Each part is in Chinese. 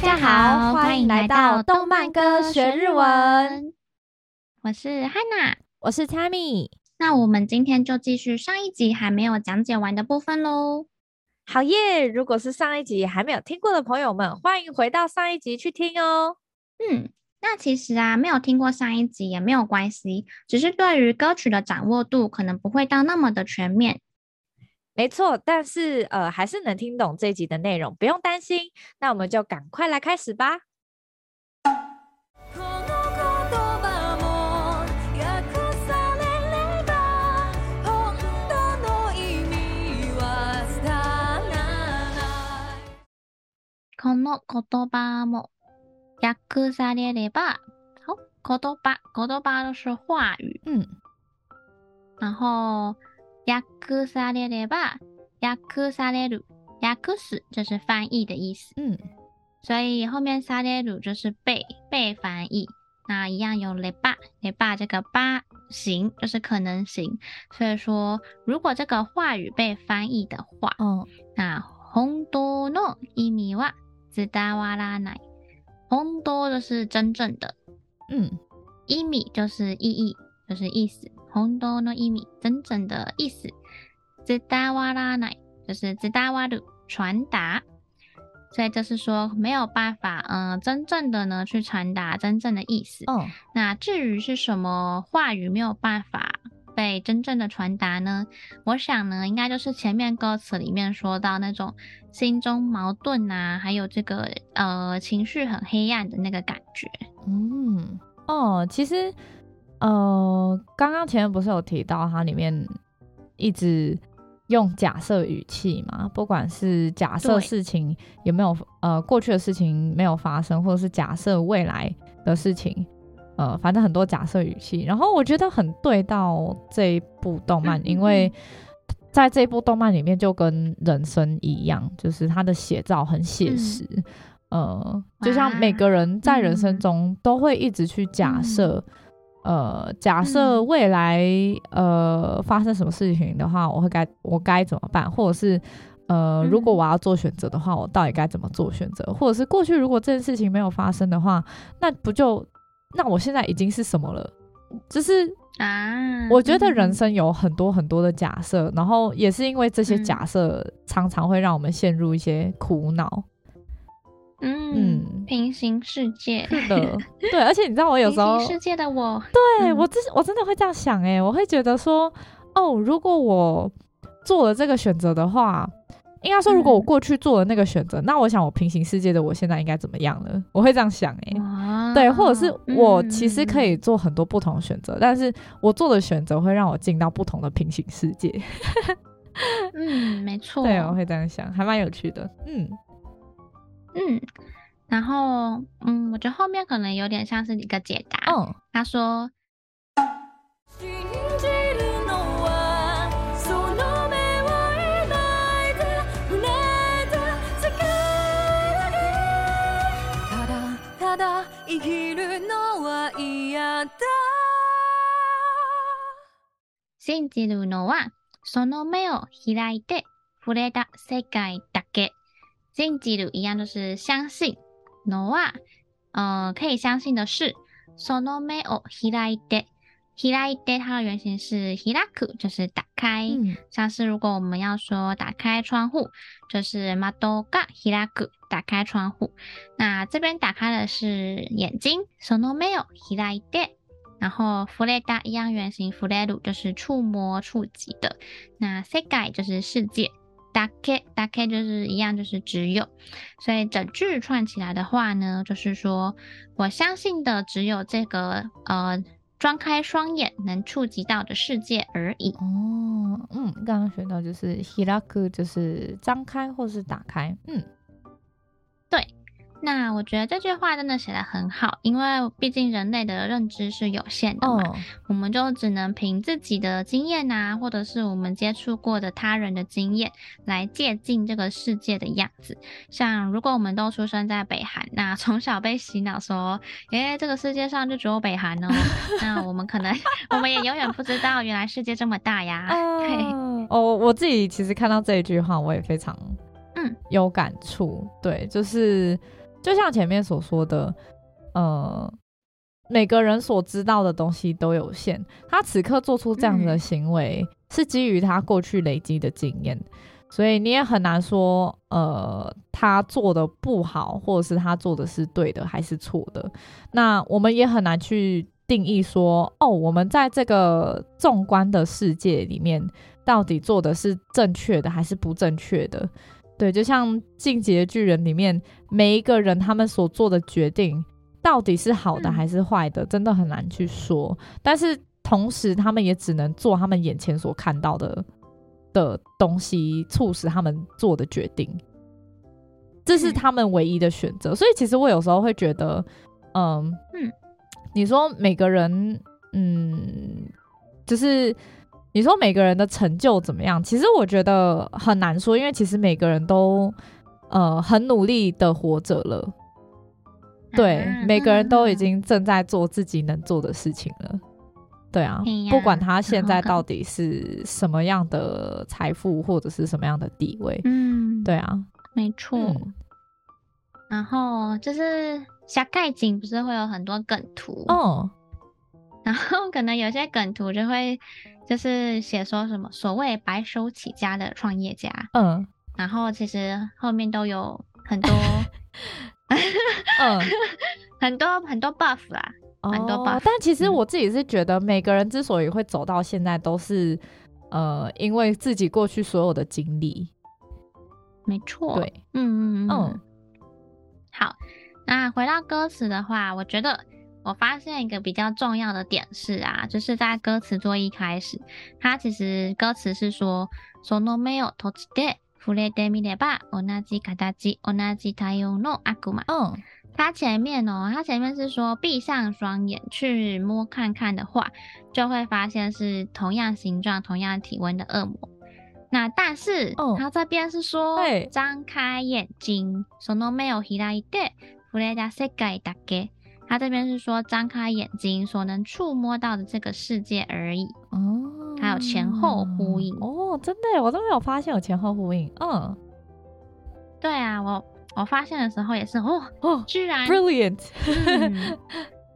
大家好，欢迎来到动漫歌学日文。我是 Hana，我是 Tammy。那我们今天就继续上一集还没有讲解完的部分喽。好耶！如果是上一集还没有听过的朋友们，欢迎回到上一集去听哦。嗯，那其实啊，没有听过上一集也没有关系，只是对于歌曲的掌握度可能不会到那么的全面。没错，但是呃，还是能听懂这一集的内容，不用担心。那我们就赶快来开始吧。この言叶も訳されれば，好，言叶，言叶都是话语，嗯，然后 訳されれば，訳される，訳す就是翻译的意思，嗯，所以后面される就是被被翻译，那一样有れば，れば这个ば行就是可能行，所以说如果这个话语被翻译的话，哦，那本当の意味は伝わらない，本当就是真正的，嗯，意味就是意义，就是意思， 本当の意味真正的意思，伝わらない就是伝わる传达，所以就是说没有办法，嗯、呃，真正的呢去传达真正的意思。哦，那至于是什么话语没有办法被真正的传达呢？我想呢，应该就是前面歌词里面说到那种心中矛盾啊，还有这个呃情绪很黑暗的那个感觉。嗯，哦，其实 呃，刚刚前面不是有提到它里面一直用假设语气嘛？不管是假设事情有没有呃过去的事情没有发生，或者是假设未来的事情。呃，反正很多假设语气，然后我觉得很对到这一部动漫，嗯、因为在这一部动漫里面就跟人生一样，就是它的写照很写实，嗯、呃，就像每个人在人生中都会一直去假设，嗯、呃，假设未来呃发生什么事情的话，我会该我该怎么办，或者是呃，如果我要做选择的话，我到底该怎么做选择，或者是过去如果这件事情没有发生的话，那不就那我现在已经是什么了？就是啊，我觉得人生有很多很多的假设，嗯、然后也是因为这些假设常常会让我们陷入一些苦恼。嗯，嗯平行世界是的，对，而且你知道我有时候平行世界的我，对、嗯、我真我真的会这样想哎，我会觉得说，哦，如果我做了这个选择的话。应该说，如果我过去做了那个选择，嗯、那我想我平行世界的我现在应该怎么样了？我会这样想哎、欸，对，或者是我其实可以做很多不同的选择，嗯、但是我做的选择会让我进到不同的平行世界。嗯，没错，对，我会这样想，还蛮有趣的。嗯嗯，然后嗯，我觉得后面可能有点像是一个解答。嗯，他说。信じるのはその目を开いて触れた世界だけ。信じる一样就是相信，のは呃可以相信的是，その目を开いて。开いて它的原型是开く，就是打开。嗯、像是如果我们要说打开窗户，就是窓が开く，打开窗户。那这边打开的是眼睛，その目を开いて。然后触れた一样原型，触れる就是触摸、触及的。那世界就是世界， だけだけ就是一样，就是只有。所以整句串起来的话呢，就是说我相信的只有这个呃。张开双眼能触及到的世界而已。哦，嗯，刚刚学到就是开く，就是张开或是打开。嗯，对。 那我觉得这句话真的写得很好，因为毕竟人类的认知是有限的嘛，oh. 我们就只能凭自己的经验啊，或者是我们接触过的他人的经验来借鉴这个世界的样子。像如果我们都出生在北韩，那从小被洗脑说，诶，这个世界上就只有北韩哦，那我们可能我们也永远不知道原来世界这么大呀。哦，oh. oh, 我自己其实看到这一句话，我也非常嗯有感触。对，就是。就像前面所说的，呃，每个人所知道的东西都有限。他此刻做出这样的行为，嗯、是基于他过去累积的经验，所以你也很难说，呃，他做的不好，或者是他做的是对的还是错的。那我们也很难去定义说，哦，我们在这个纵观的世界里面，到底做的是正确的还是不正确的？对，就像《进击的巨人》里面每一个人他们所做的决定，到底是好的还是坏的，真的很难去说。但是同时，他们也只能做他们眼前所看到的的东西，促使他们做的决定，这是他们唯一的选择。所以，其实我有时候会觉得，嗯嗯，你说每个人，嗯，就是。你说每个人的成就怎么样？其实我觉得很难说，因为其实每个人都呃很努力的活着了，对，每个人都已经正在做自己能做的事情了，对啊，不管他现在到底是什么样的财富或者是什么样的地位，嗯，对啊，没错。然后就是小盖景不是会有很多梗图哦，然后可能有些梗图就会。就是写说什么所谓白手起家的创业家，嗯，然后其实后面都有很多，嗯，很多很多 buff 啦，哦、很多 buff。但其实我自己是觉得，每个人之所以会走到现在，都是、嗯、呃，因为自己过去所有的经历。没错，对，嗯嗯嗯。好，那回到歌词的话，我觉得。我发现一个比较重要的点是啊，就是在歌词最一开始，它其实歌词是说“その目を闭じて触れてみれば同じ形、同じ态様の悪魔”。嗯，它前面哦，它前面是说闭上双眼去摸看看的话，就会发现是同样形状、同样体温的恶魔。那但是，它这边是说张开眼睛，その目を开いて触れた世界だけ。 他这边是说张开眼睛所能触摸到的这个世界而已哦，还有前后呼应哦，真的，我都没有发现有前后呼应。嗯，对啊，我我发现的时候也是哦哦，居然 brilliant，嗯。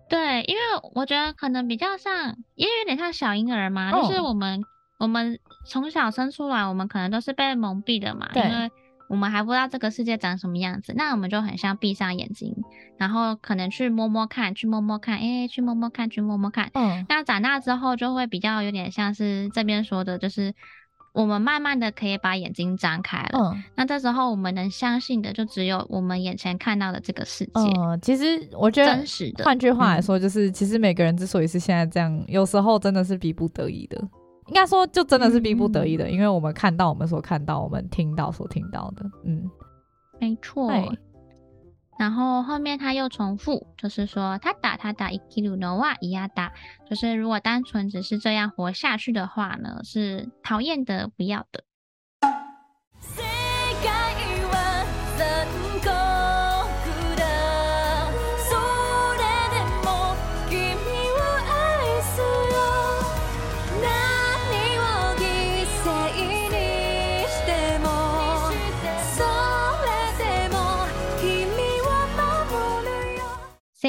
对，因为我觉得可能比较像，因为有点像小婴儿嘛，哦、就是我们我们从小生出来，我们可能都是被蒙蔽的嘛，对因为。我们还不知道这个世界长什么样子，那我们就很像闭上眼睛，然后可能去摸摸看，去摸摸看，哎，去摸摸看，去摸摸看。嗯，那长大之后就会比较有点像是这边说的，就是我们慢慢的可以把眼睛张开了。嗯，那这时候我们能相信的就只有我们眼前看到的这个世界。嗯，其实我觉得真实的。换句话来说，就是、嗯、其实每个人之所以是现在这样，有时候真的是逼不得已的。应该说，就真的是逼不得已的，嗯、因为我们看到我们所看到，我们听到所听到的，嗯，没错。对然后后面他又重复，就是说他打他打，生きるのは嫌だ，就是如果单纯只是这样活下去的话呢，是讨厌的，不要的。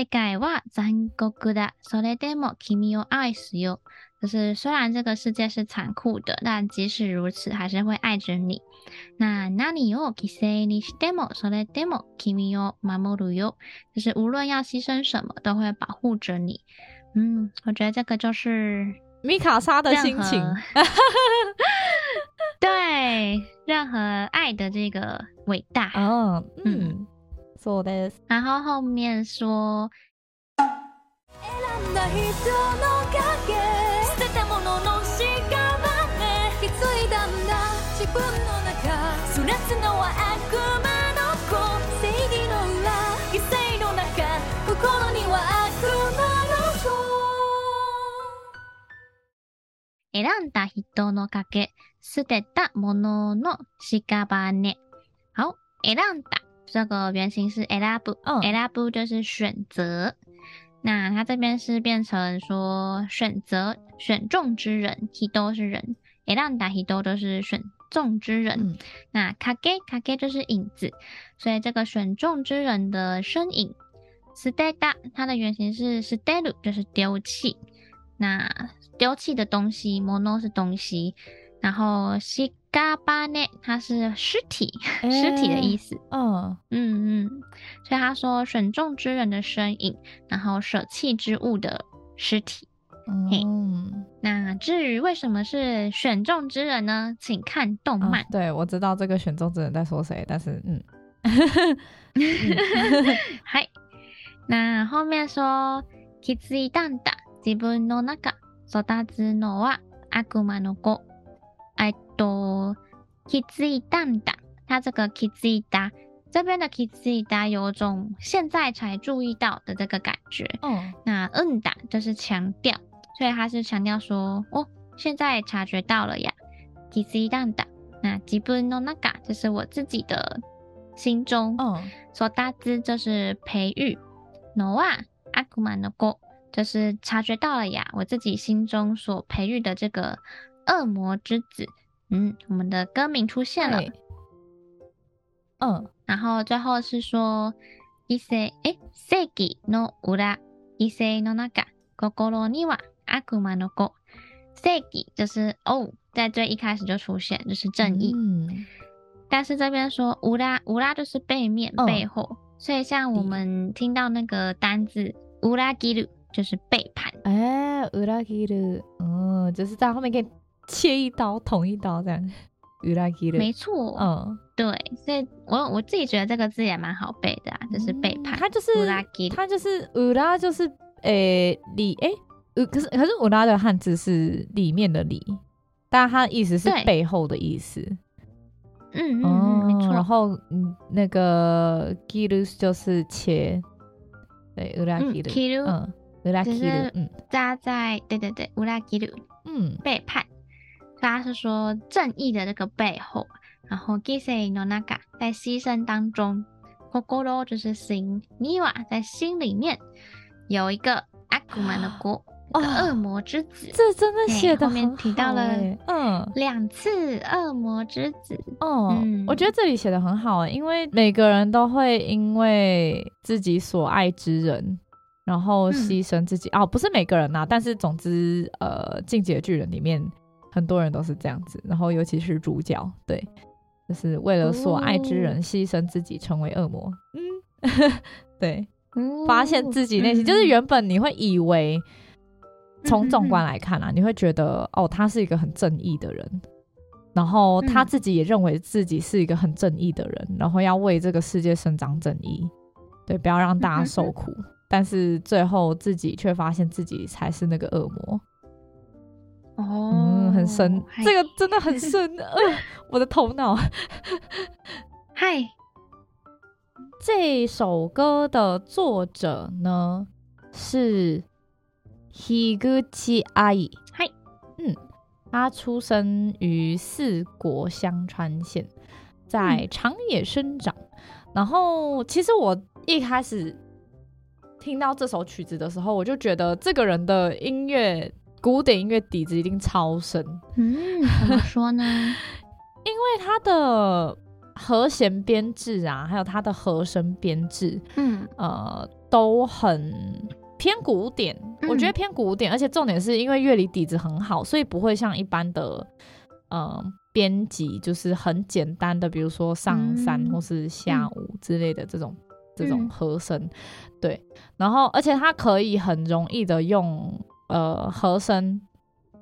世界は残酷だ。それでも君を爱すよ。就是虽然这个世界是残酷的，但即使如此，还是会爱着你。那何を犠牲にしても、それでも君を守るよ。就是无论要牺牲什么，都会保护着你。嗯，我觉得这个就是米卡莎的心情。对，任何爱的这个伟大。哦，嗯。 そうです。然后后面说。それすのは悪魔の子。正義の裏。犠牲の中。心には悪魔の子。選んだ人の賭け、捨てたものの屍。好、選んだ。这个原型是 elabu，elabu 就是选择。那它这边是变成说选择选中之人，hito 是人，选んだ人都是选 中之人。嗯、那卡给卡给就是影子，所以这个选中之人的身影，舍てた它的原型是舍てる，就是丢弃。那丢弃的东西，物是东西，然后 尸ね它是尸体，尸、欸、体的意思。嗯嗯嗯，所以他说选中之人的身影，然后舍弃之物的尸体。嗯嘿，那至于为什么是选中之人呢？请看动漫。啊、对，我知道这个选中之人在说谁，但是嗯，嗨，那后面说気づいたんだ自分の中育つのは悪魔の子。 哎，多気づいたんだ，他这个気づいた这边的気づいた有种现在才注意到的这个感觉。嗯，那嗯だ就是强调。所以他是强调说，哦，现在察觉到了呀。気づいたんだ。那自分の中就是我自己的心中。嗯。育つ就是培育。のは悪魔の子就是察觉到了呀，我自己心中所培育的这个恶魔之子。 嗯，我们的歌名出现了。嗯。然后最后是说，异性诶，正义の里，异性の中，心には。悪魔の子，正义就是哦，在最一开始就出现，就是正义。嗯，但是这边说乌拉乌拉就是背面、哦、背后，所以像我们听到那个单字乌拉吉鲁就是背叛。哎，乌拉吉鲁，嗯，就是在后面给你 切一刀、捅一刀这样。乌拉吉鲁，没错，嗯，对，所以我我自己觉得这个字也蛮好背的啊，就是背叛。它就是乌拉吉鲁，它就是乌拉，就是诶里诶。呃，可是可是我拉的汉字是里面的里，但它的意思是背后的意思。嗯嗯嗯，没错。然后嗯，那个切る就是切，对，里切る，嗯，里切る，嗯，扎在，对对对，里切る，嗯，背叛。 他是说正义的这个背后，然后犠牲の中在牺牲当中，心就是心，には在心里面有一个悪魔の子。恶魔之子，哦、这真的写的后面提到了，嗯，两次恶魔之子。哦，嗯、我觉得这里写的很好，因为每个人都会因为自己所爱之人，然后牺牲自己。嗯、哦，不是每个人呐、啊，但是总之，呃，进击的巨人里面 很多人都是这样子，然后尤其是主角，对，就是为了所爱之人牺牲自己，成为恶魔。嗯，对，发现自己内心、嗯、就是原本你会以为。从纵观来看啊，你会觉得哦，他是一个很正义的人，然后他自己也认为自己是一个很正义的人，然后要为这个世界伸张正义，对，不要让大家受苦。但是最后自己却发现自己才是那个恶魔。哦，嗯，很深，这个真的很深。呃，我的头脑。嗨，这首歌的作者呢是。Higuchi 阿姨。嗨，嗯，他出生于四国香川县，在长野生长。嗯、然后，其实我一开始听到这首曲子的时候，我就觉得这个人的音乐古典音乐底子一定超深。嗯，怎么说呢？因为它的和弦编制啊，还有它的和声编制，嗯，呃，都很。偏古典，我觉得偏古典，嗯、而且重点是因为乐理底子很好，所以不会像一般的呃编辑，就是很简单的，比如说上山或是下午之类的这种、嗯、这种和声，对。然后，而且它可以很容易的用呃和声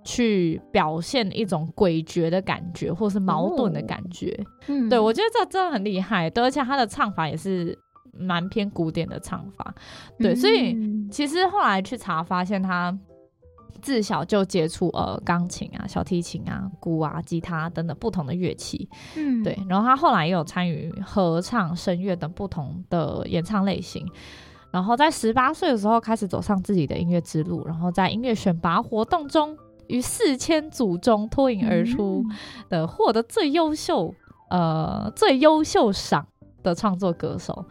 去表现一种诡谲的感觉，或是矛盾的感觉。哦、嗯，对，我觉得这真的很厉害，对，而且他的唱法也是。蛮偏古典的唱法，对，嗯、所以其实后来去查，发现他自小就接触呃钢琴啊、小提琴啊、鼓啊、吉他等等不同的乐器，嗯，对，然后他后来也有参与合唱、声乐等不同的演唱类型，然后在十八岁的时候开始走上自己的音乐之路，然后在音乐选拔活动中，于四千组中脱颖而出的获得最优秀呃最优秀赏的创作歌手。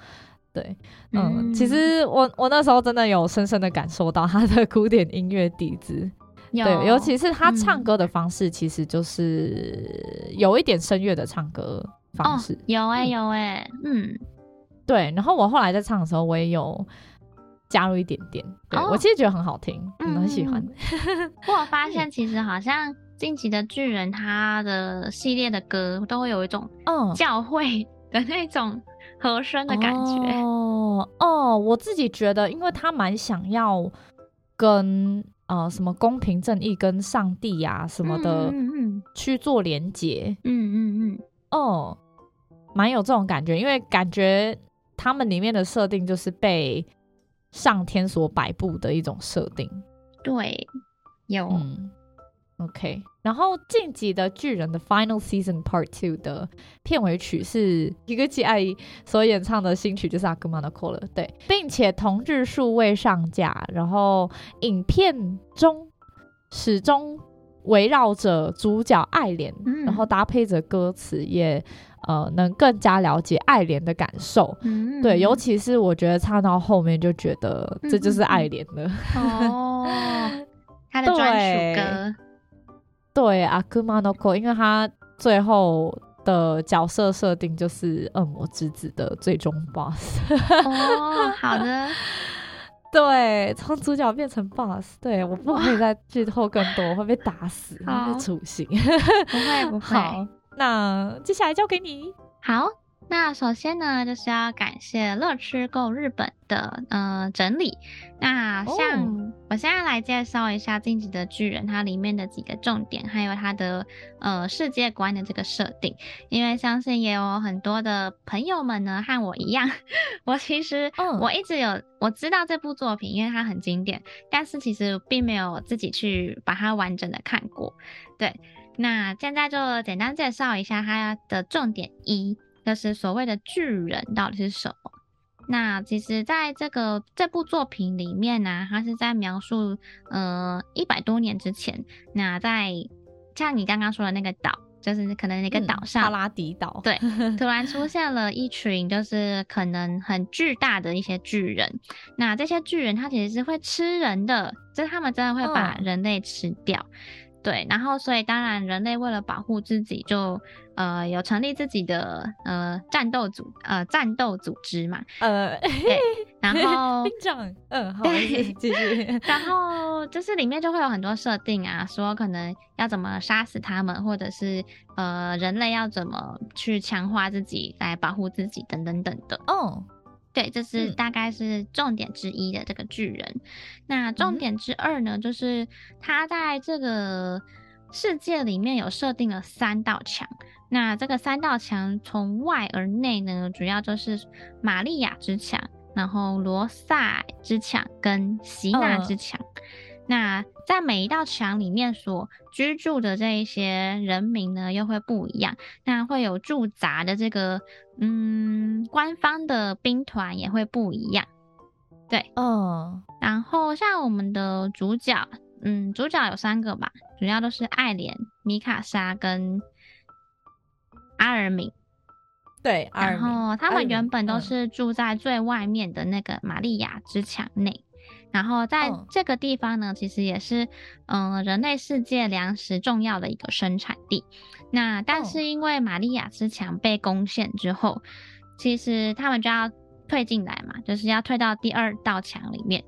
对，嗯，嗯其实我我那时候真的有深深的感受到他的古典音乐底子，有。对，尤其是他唱歌的方式，其实就是有一点声乐的唱歌方式。哦、有哎、欸，有哎、欸，嗯，对。然后我后来在唱的时候，我也有加入一点点。对、哦、我其实觉得很好听，嗯，很喜欢。不过我发现，其实好像近期的巨人他的系列的歌都会有一种嗯教会的那种和声的感觉。哦哦，我自己觉得，因为他蛮想要跟。呃，什么公平正义跟上帝呀、啊、什么的去做连结，嗯嗯嗯，哦，蛮有这种感觉，因为感觉他们里面的设定就是被上天所摆布的一种设定，对，有。嗯 OK，然后《进击的巨人》的 Final Season Part Two 的片尾曲是一个吉爱所演唱的新曲，就是《Akuma no Call》了。对，并且同日数位上架，然后影片中始终围绕着主角爱莲，嗯、然后搭配着歌词，也呃能更加了解爱莲的感受。嗯、对，尤其是我觉得唱到后面就觉得这就是爱莲了。哦，他的专属歌。对，阿库玛诺科，因为他最后的角色设定就是恶魔之子的最终 boss。哦，好的。对，从主角变成 boss，对，我不可以再剧透更多，我会被打死，会处刑。不会不会。好，那接下来交给你。好。那首先呢，就是要感谢乐吃购日本的呃整理。那像我现在来介绍一下《进击的巨人》它里面的几个重点，还有它的呃世界观的这个设定。因为相信也有很多的朋友们呢和我一样，我其实我一直有我知道这部作品，因为它很经典，但是其实并没有自己去把它完整的看过。对，那现在就简单介绍一下它的重点一。就是所谓的巨人到底是什么？那其实，在这个这部作品里面呢、啊，它是在描述，呃，一百多年之前，那在像你刚刚说的那个岛，就是可能那个岛上，巴拉迪岛，对，突然出现了一群，就是可能很巨大的一些巨人。那这些巨人，它其实是会吃人的，就是他们真的会把人类吃掉。嗯对，然后所以当然人类为了保护自己就，就呃有成立自己的呃战斗组呃战斗组织嘛，呃对，然后兵长，嗯，好，继续，然后就是里面就会有很多设定啊，说可能要怎么杀死他们，或者是呃人类要怎么去强化自己来保护自己等等等的，哦。对，这是大概是重点之一的这个巨人。嗯、那重点之二呢，就是他在这个世界里面有设定了三道墙。那这个三道墙从外而内呢，主要就是玛利亚之墙，然后罗萨之墙跟席娜之墙。嗯那在每一道墙里面所居住的这一些人民呢，又会不一样。那会有驻扎的这个，嗯，官方的兵团也会不一样。对，哦。然后像我们的主角，嗯，主角有三个吧，主要都是爱莲、米卡莎跟阿尔敏。对，然后他们原本都是住在最外面的那个玛利亚之墙内。然后在这个地方呢，其实也是，嗯、呃，人类世界粮食重要的一个生产地。那但是因为玛利亚之墙被攻陷之后，其实他们就要退进来嘛，就是要退到第二道墙里面。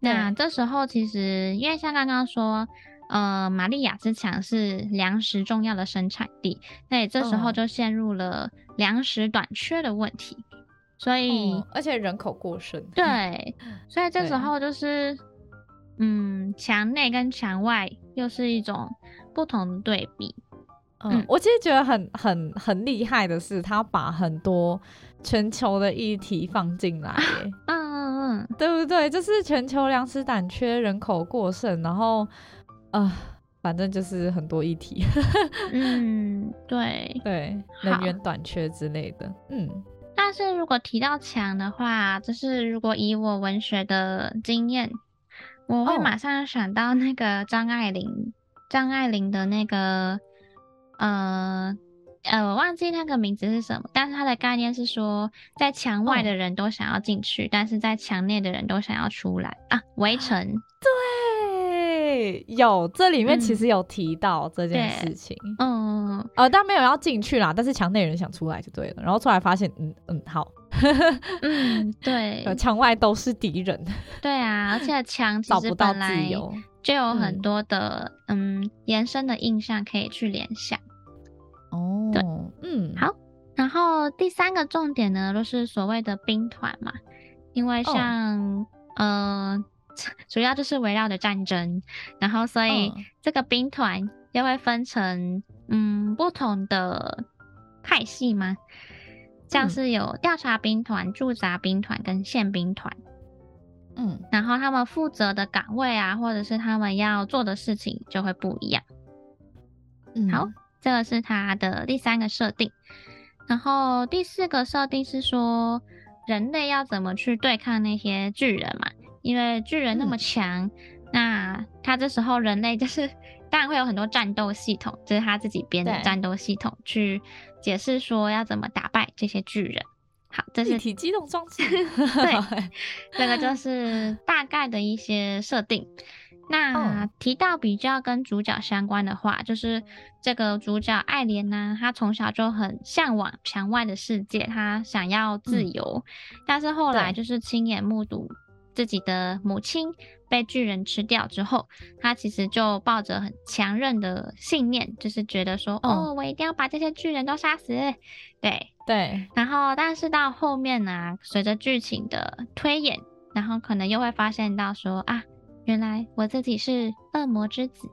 那这时候其实因为像刚刚说，呃，玛利亚之墙是粮食重要的生产地，那也这时候就陷入了粮食短缺的问题。所以、哦，而且人口过剩，对，所以这时候就是，嗯，墙内跟墙外又是一种不同的对比。嗯，我其实觉得很很很厉害的是，他把很多全球的议题放进来，嗯嗯嗯，对不对？就是全球粮食短缺、人口过剩，然后，啊、呃，反正就是很多议题。嗯，对对，能源短缺之类的，嗯。但是如果提到墙的话，就是如果以我文学的经验，我会马上想到那个张爱玲，张爱玲的那个，呃呃，我忘记那个名字是什么，但是它的概念是说，在墙外的人都想要进去，哦、但是在墙内的人都想要出来。啊，围城。对对，有这里面其实有提到这件事情，嗯，呃，但没有要进去啦，但是墙内人想出来就对了，然后出来发现，嗯嗯，好，嗯，对，墙外都是敌人，对啊，而且墙其实本来就有很多的嗯，嗯延伸的印象可以去联想，哦，对，嗯，好，然后第三个重点呢，就是所谓的兵团嘛，因为像，嗯、哦。呃主要就是围绕着战争，然后所以这个兵团又会分成嗯不同的派系吗？像是有调查兵团、驻扎兵团跟宪兵团，嗯，然后他们负责的岗位啊，或者是他们要做的事情就会不一样。嗯，好，这个是他的第三个设定，然后第四个设定是说人类要怎么去对抗那些巨人嘛。因为巨人那么强，嗯，那他这时候人类就是当然会有很多战斗系统，就是他自己编的战斗系统去解释说要怎么打败这些巨人。好，这是体机动装置。对，这个就是大概的一些设定。那提到比较跟主角相关的话，就是这个主角艾莲呢，他从小就很向往墙外的世界，他想要自由，嗯，但是后来就是亲眼目睹。自己的母亲被巨人吃掉之后，他其实就抱着很强韧的信念，就是觉得说，哦，哦，我一定要把这些巨人都杀死。对对。然后，但是到后面呢、啊，随着剧情的推演，然后可能又会发现到说，啊，原来我自己是恶魔之子。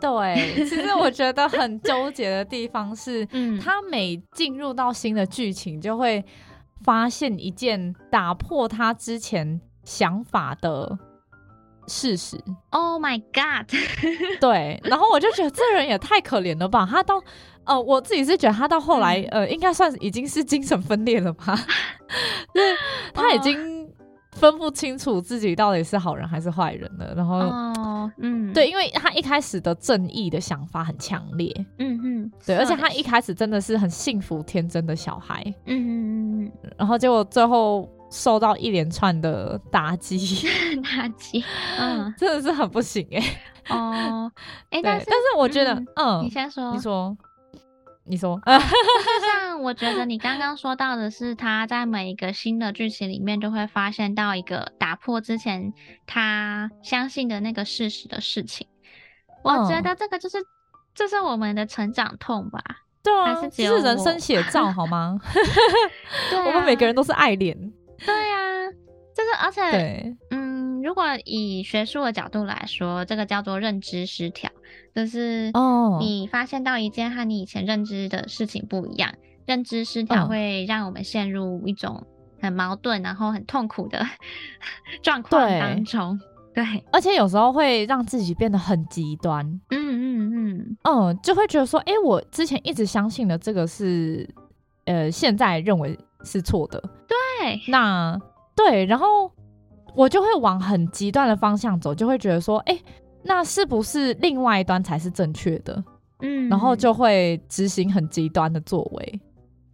对，其实我觉得很纠结的地方是，嗯，他每进入到新的剧情，就会。发现一件打破他之前想法的事实。Oh my god！对，然后我就觉得这人也太可怜了吧。他到呃，我自己是觉得他到后来、嗯、呃，应该算已经是精神分裂了吧？就是他已经。分不清楚自己到底是好人还是坏人了，然后，哦，嗯，对，因为他一开始的正义的想法很强烈，嗯嗯，对，而且他一开始真的是很幸福天真的小孩，嗯嗯嗯嗯，然后结果最后受到一连串的打击，打击，嗯，真的是很不行哎、欸，哦，哎、欸，但是但是我觉得，嗯，嗯，你先说，你说。你说，就像我觉得你刚刚说到的是，他在每一个新的剧情里面都会发现到一个打破之前他相信的那个事实的事情。我觉得这个就是，这是我们的成长痛吧？对啊，还是只有是人生写照好吗？对啊，我们每个人都是爱脸。对啊，就是而且，对，嗯。如果以学术的角度来说，这个叫做认知失调，就是哦，你发现到一件和你以前认知的事情不一样，认知失调会让我们陷入一种很矛盾，然后很痛苦的 状况当中。对，而且有时候会让自己变得很极端。嗯嗯嗯，嗯，就会觉得说，哎、欸，我之前一直相信的这个是，呃，现在认为是错的。对，那对，然后。我就会往很极端的方向走，就会觉得说，哎、欸，那是不是另外一端才是正确的？嗯，然后就会执行很极端的作为。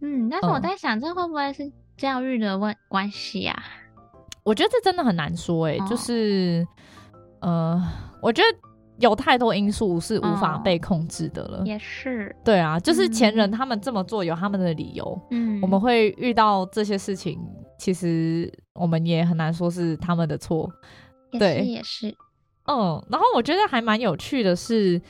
嗯，但是我在想，嗯、这会不会是教育的问关系啊？我觉得这真的很难说、欸，哎、哦，就是，呃，我觉得。有太多因素是无法被控制的了，哦、也是，对啊，就是前人他们这么做有他们的理由，嗯，我们会遇到这些事情，其实我们也很难说是他们的错，对，也是，嗯，然后我觉得还蛮有趣的是，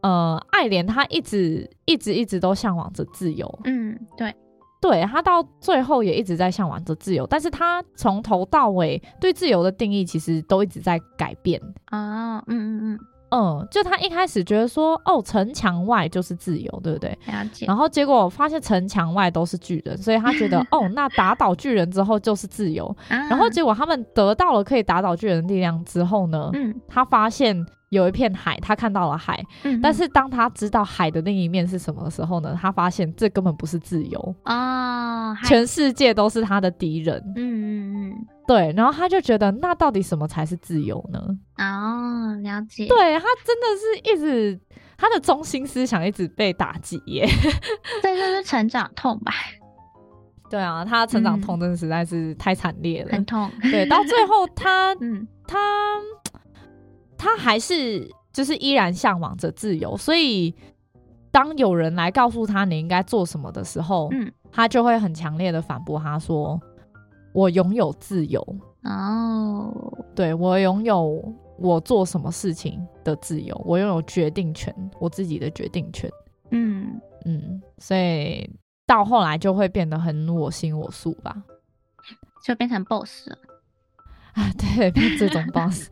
呃，爱莲她一直一直一直都向往着自由，嗯，对，对，她到最后也一直在向往着自由，但是她从头到尾对自由的定义其实都一直在改变，哦，嗯嗯嗯。嗯，就他一开始觉得说，哦，城墙外就是自由，对不对？了解。然后结果发现城墙外都是巨人，所以他觉得，哦，那打倒巨人之后就是自由。然后结果他们得到了可以打倒巨人的力量之后呢，嗯，他发现。有一片海，他看到了海，嗯，但是当他知道海的另一面是什么的时候呢，他发现这根本不是自由哦，全世界都是他的敌人，嗯嗯嗯，对，然后他就觉得那到底什么才是自由呢？哦，了解，对，他真的是一直他的中心思想一直被打击耶，这就是成长痛吧？对啊，他成长痛真的实在是太惨烈了，很痛，对，到最后 他嗯他。他还是就是依然向往着自由，所以当有人来告诉他你应该做什么的时候，嗯，他就会很强烈的反驳他说：“我拥有自由哦，对，我拥有我做什么事情的自由，我拥有决定权，我自己的决定权。”嗯嗯，所以到后来就会变得很我行我素吧，就变成 boss 了。啊，对，变这种 boss，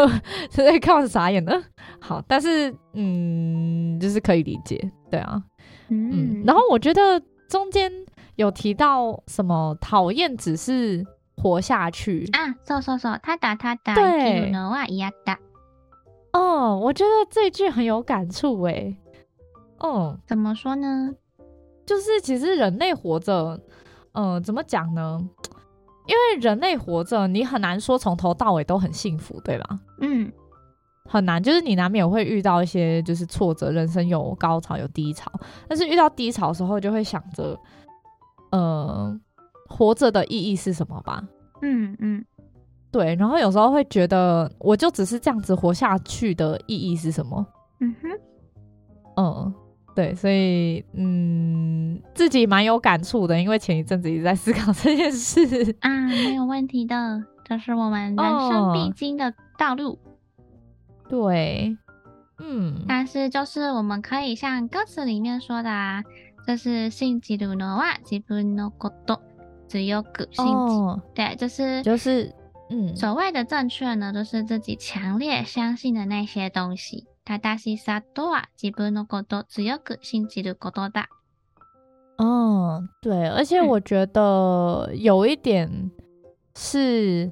所以看我是傻眼的。好，但是嗯，就是可以理解，对啊，嗯，嗯，然后我觉得中间有提到什么讨厌只是活下去啊，说说说，他打他打，对。哦，我觉得这句很有感触哎。哦，怎么说呢？就是其实人类活着，嗯、呃，怎么讲呢？因为人类活着，你很难说从头到尾都很幸福，对吧？嗯，很难，就是你难免会遇到一些就是挫折，人生有高潮有低潮，但是遇到低潮的时候，就会想着，呃，活着的意义是什么吧？嗯嗯，对，然后有时候会觉得，我就只是这样子活下去的意义是什么？嗯哼，嗯。对，所以嗯，自己蛮有感触的，因为前一阵子一直在思考这件事啊，没有问题的，这是我们人生必经的道路。哦、对，嗯，但是就是我们可以像歌词里面说的啊，就是信じるのは自分のこと强く信じ，对，就是就是嗯，所谓的正确呢，就是自己强烈相信的那些东西。正しさとは自分のこと强く信じることだ。嗯，对，而且我觉得有一点是，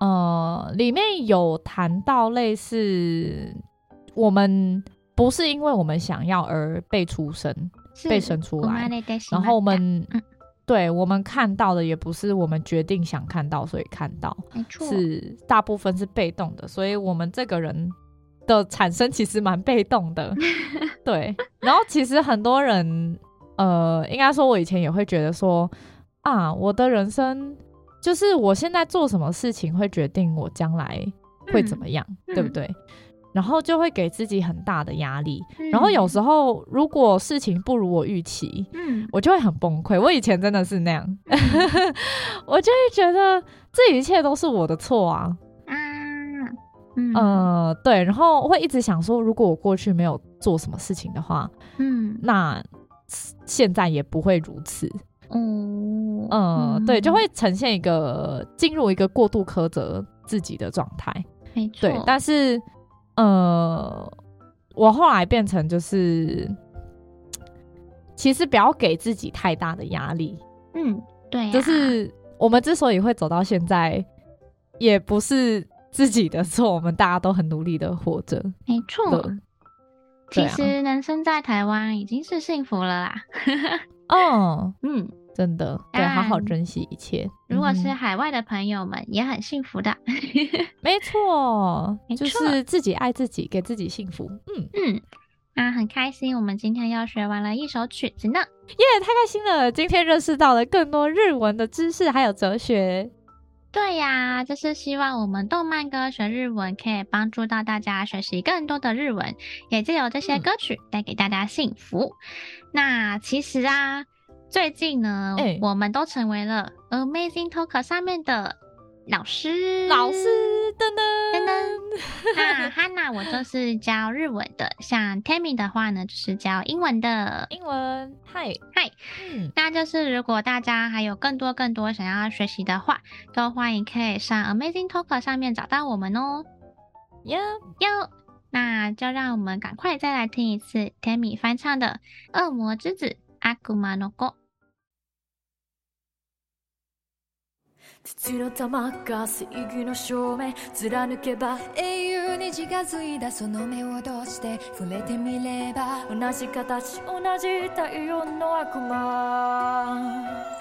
嗯、呃，里面有谈到类似，我们不是因为我们想要而被出生， 被生出来，然后我们，嗯、对，我们看到的也不是我们决定想看到，所以看到，没错，是大部分是被动的，所以我们这个人。的产生其实蛮被动的，对。然后其实很多人，呃，应该说，我以前也会觉得说，啊，我的人生就是我现在做什么事情会决定我将来会怎么样，嗯、对不对？然后就会给自己很大的压力。嗯、然后有时候如果事情不如我预期，嗯，我就会很崩溃。我以前真的是那样，嗯、我就会觉得这一切都是我的错啊。嗯、呃，对，然后会一直想说，如果我过去没有做什么事情的话，嗯，那现在也不会如此。嗯，呃、嗯，对，就会呈现一个进入一个过度苛责自己的状态。没错，对，但是，呃，我后来变成就是，其实不要给自己太大的压力。嗯，对、啊，就是我们之所以会走到现在，也不是。自己的错，我们大家都很努力的活着。没错，其实能生在台湾已经是幸福了啦。哦，嗯，真的，对，好好珍惜一切。如果是海外的朋友们，也很幸福的。没错，就是自己爱自己，给自己幸福。嗯嗯，那，很开心，我们今天又学完了一首曲子呢。耶，太开心了！今天认识到了更多日文的知识，还有哲学。对呀，就是希望我们动漫歌学日文可以帮助到大家学习更多的日文，也借由这些歌曲带给大家幸福。嗯、那其实啊，最近呢，欸、我们都成为了 Amazing Talker 上面的。老师，老师，噔噔噔噔。那 Hana 我就是教日文的，像 Tammy 的话呢，就是教英文的。英文，嗨嗨。嗯，那就是如果大家还有更多更多想要学习的话，都欢迎可以上 Amazing Talker 上面找到我们哦。哟哟，那就让我们赶快再来听一次 Tammy 翻唱的《恶魔之子》悪魔の子。土の玉が正义の证明贯けば英雄に近づいたその目をどうして触れてみれば同じ形同じ太阳の悪魔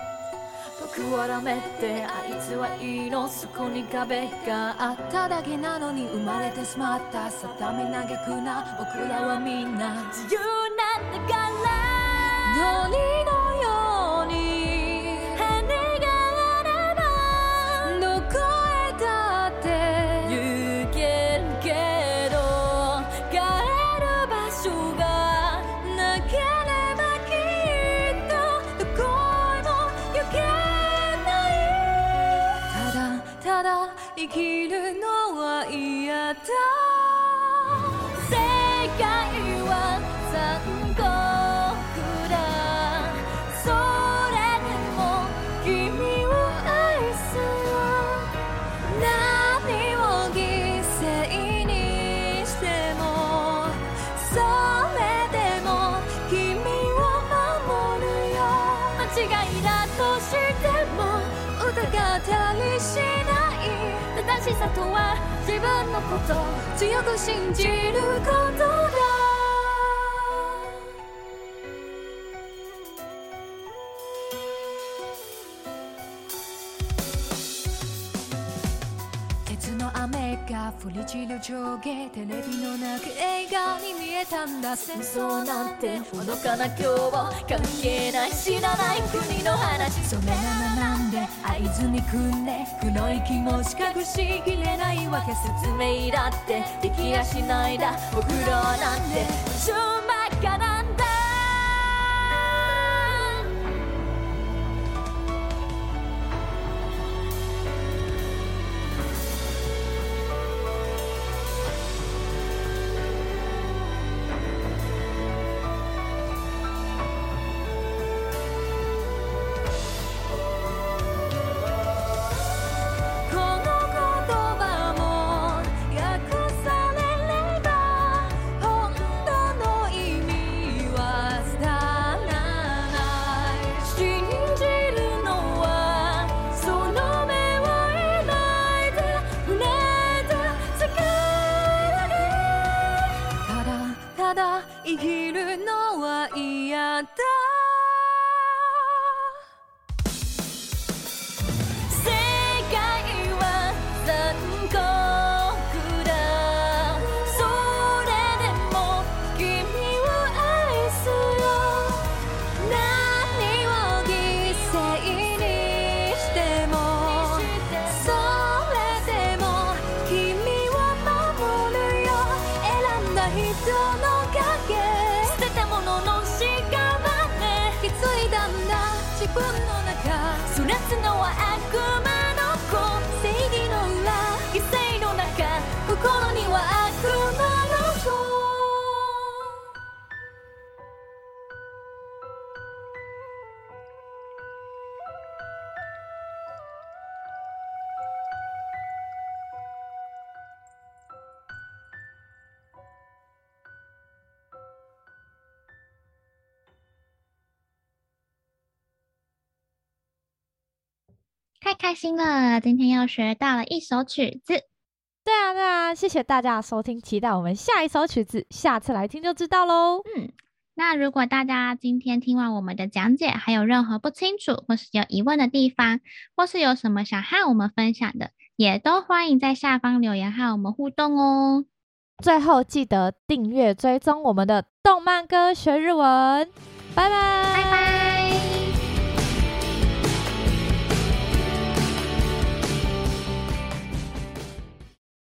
仆はダメってあいつはいいのそこに壁があっただけなのに生まれてしまった定め叹くな仆らはみんな自由なんだからしても疑ったりしない正しさとは自分のこと強く信じることだ日の上下テレビの中映画に見えたんだ戦争なんて。ほのかな今日関係ない知らない国の話それなのなんで合図に組んで黒い気持ち隠しきれないわけ説明だってできやしないだお風呂なんて。太开心了！今天又学到了一首曲子。对啊，对啊，谢谢大家的收听，期待我们下一首曲子，下次来听就知道喽。嗯，那如果大家今天听完我们的讲解，还有任何不清楚或是有疑问的地方，或是有什么想和我们分享的，也都欢迎在下方留言和我们互动哦。最后记得订阅追踪我们的动漫歌学日文，拜拜，拜拜。